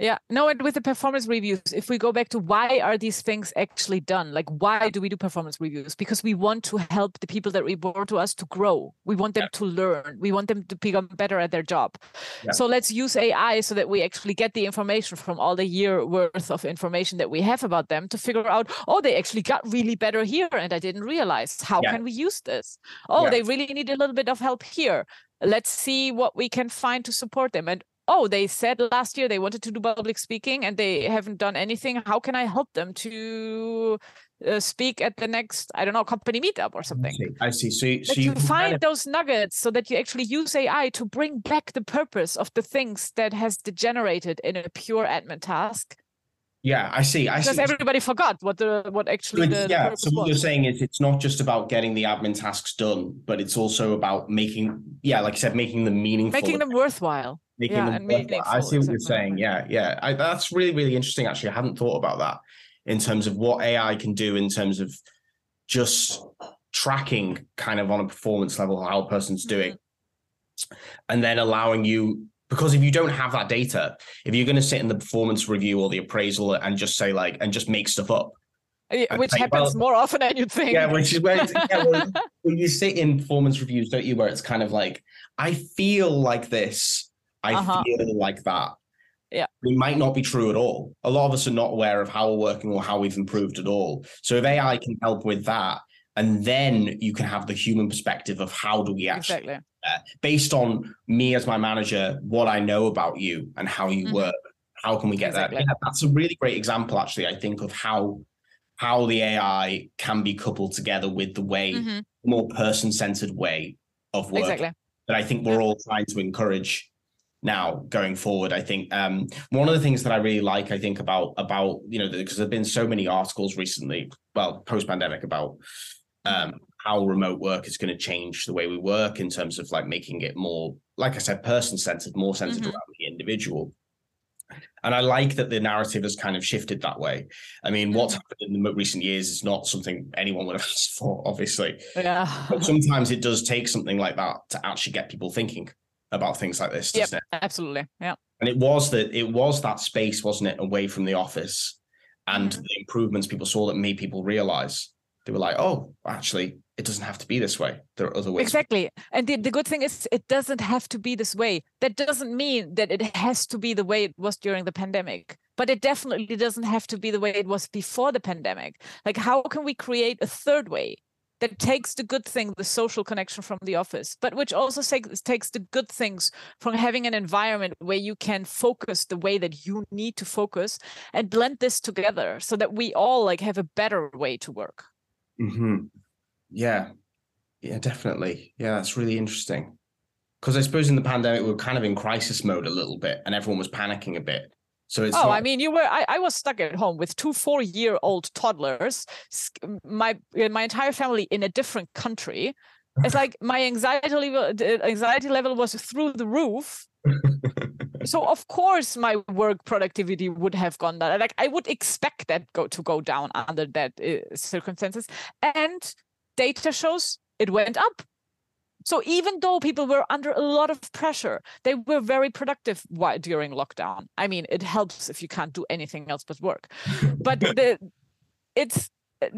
Yeah, no, and with the performance reviews, if we go back to why are these things actually done? Like, why do we do performance reviews? Because we want to help the people that report to us to grow. We want them yeah. to learn. We want them to become better at their job. Yeah. So let's use AI so that we actually get the information from all the year worth of information that we have about them to figure out, oh, they actually got really better here and I didn't realize. How yeah. can we use this? Oh, they really need a little bit of help here let's see what we can find to support them and oh, they said last year they wanted to do public speaking and they haven't done anything. How can I help them to uh, speak at the next, I don't know, company meetup or something? I see. I see. So, you, so you, find of... those nuggets so that you actually use AI to bring back the purpose of the things that has degenerated in a pure admin task. Yeah, I see. I because see. everybody forgot what the what actually the, yeah. The so what was. you're saying is it's not just about getting the admin tasks done, but it's also about making yeah, like I said, making them meaningful, making them worthwhile making yeah, them I see what you're saying. Yeah, yeah. I, that's really, really interesting. Actually, I hadn't thought about that in terms of what AI can do in terms of just tracking kind of on a performance level how a person's doing. Mm-hmm. And then allowing you because if you don't have that data, if you're going to sit in the performance review or the appraisal and just say like and just make stuff up, which happens well, more often than you'd think. Yeah, which is where yeah, well, when you sit in performance reviews, don't you? Where it's kind of like I feel like this, I uh-huh. feel like that. Yeah. It might not be true at all. A lot of us are not aware of how we're working or how we've improved at all. So if AI can help with that, and then you can have the human perspective of how do we actually exactly. Uh, based on me as my manager, what I know about you and how you mm-hmm. work, how can we get exactly. that? Yeah, that's a really great example, actually, I think, of how how the AI can be coupled together with the way mm-hmm. more person-centered way of work exactly. that I think we're all trying to encourage now going forward i think um, one of the things that i really like i think about about you know because there have been so many articles recently well post pandemic about um, how remote work is going to change the way we work in terms of like making it more like i said person centered more centered mm-hmm. around the individual and I like that the narrative has kind of shifted that way. I mean, what's mm-hmm. happened in the recent years is not something anyone would have asked for, obviously. Yeah. But sometimes it does take something like that to actually get people thinking about things like this, doesn't yep, it? Absolutely. Yeah. And it was that it was that space, wasn't it, away from the office and mm-hmm. the improvements people saw that made people realize they were like, oh, actually, it doesn't have to be this way. There are other ways. Exactly. And the, the good thing is it doesn't have to be this way. That doesn't mean that it has to be the way it was during the pandemic. But it definitely doesn't have to be the way it was before the pandemic. Like, how can we create a third way that takes the good thing, the social connection from the office, but which also takes the good things from having an environment where you can focus the way that you need to focus and blend this together so that we all like have a better way to work. Mm-hmm. Yeah, yeah, definitely. Yeah, that's really interesting. Because I suppose in the pandemic we were kind of in crisis mode a little bit, and everyone was panicking a bit. So it's oh, not... I mean, you were. I, I was stuck at home with two four-year-old toddlers. My my entire family in a different country. It's like my anxiety level. Anxiety level was through the roof. so of course my work productivity would have gone down. Like I would expect that go to go down under that uh, circumstances. And data shows it went up. So even though people were under a lot of pressure, they were very productive while, during lockdown. I mean, it helps if you can't do anything else but work. but the, it's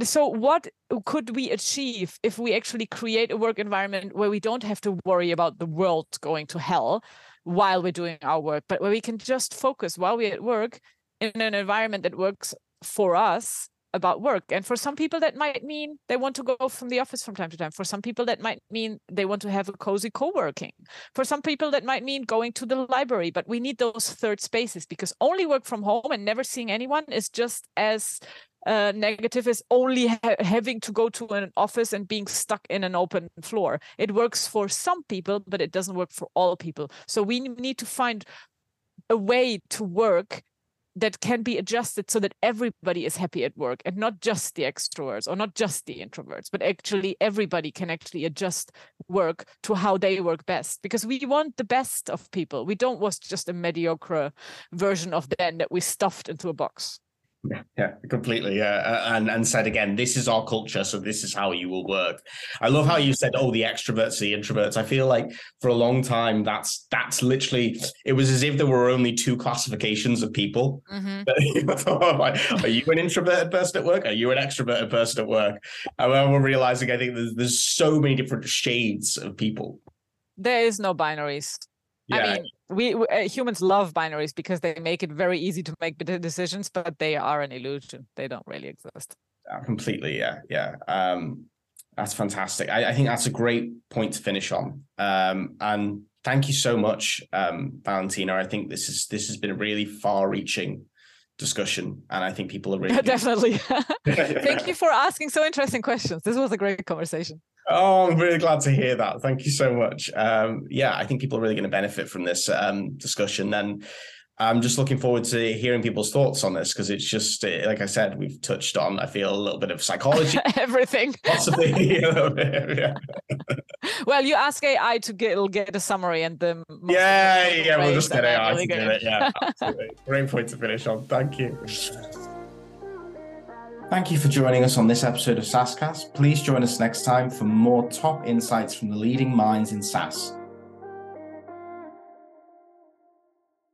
so what could we achieve if we actually create a work environment where we don't have to worry about the world going to hell while we're doing our work, but where we can just focus while we're at work in an environment that works for us about work. And for some people, that might mean they want to go from the office from time to time. For some people, that might mean they want to have a cozy co working. For some people, that might mean going to the library. But we need those third spaces because only work from home and never seeing anyone is just as uh, negative is only ha- having to go to an office and being stuck in an open floor. It works for some people, but it doesn't work for all people. So we need to find a way to work that can be adjusted so that everybody is happy at work and not just the extroverts or not just the introverts but actually everybody can actually adjust work to how they work best because we want the best of people we don't want just a mediocre version of them that we stuffed into a box Yeah, completely. Yeah, uh, and and said again, this is our culture, so this is how you will work. I love how you said, "Oh, the extroverts, the introverts." I feel like for a long time, that's that's literally. It was as if there were only two classifications of people. Mm-hmm. Are you an introverted person at work? Are you an extroverted person at work? And we're realizing, I think there's there's so many different shades of people. There is no binaries. Yeah. I mean, we, uh, humans love binaries because they make it very easy to make decisions, but they are an illusion. They don't really exist. Completely, yeah, yeah. Um, that's fantastic. I, I, think that's a great point to finish on. Um, and thank you so much, um, Valentina. I think this is this has been a really far-reaching discussion, and I think people are really definitely. thank you for asking so interesting questions. This was a great conversation. Oh, I'm really glad to hear that. Thank you so much. Um, yeah, I think people are really going to benefit from this um, discussion. And I'm just looking forward to hearing people's thoughts on this because it's just, uh, like I said, we've touched on, I feel, a little bit of psychology. Everything. Possibly. yeah. well, you ask AI to get, it'll get a summary and the. Yeah, yeah, we'll just get AI really to do it. Yeah, absolutely. Great point to finish on. Thank you. Thank you for joining us on this episode of SaaScast. Please join us next time for more top insights from the leading minds in SaaS.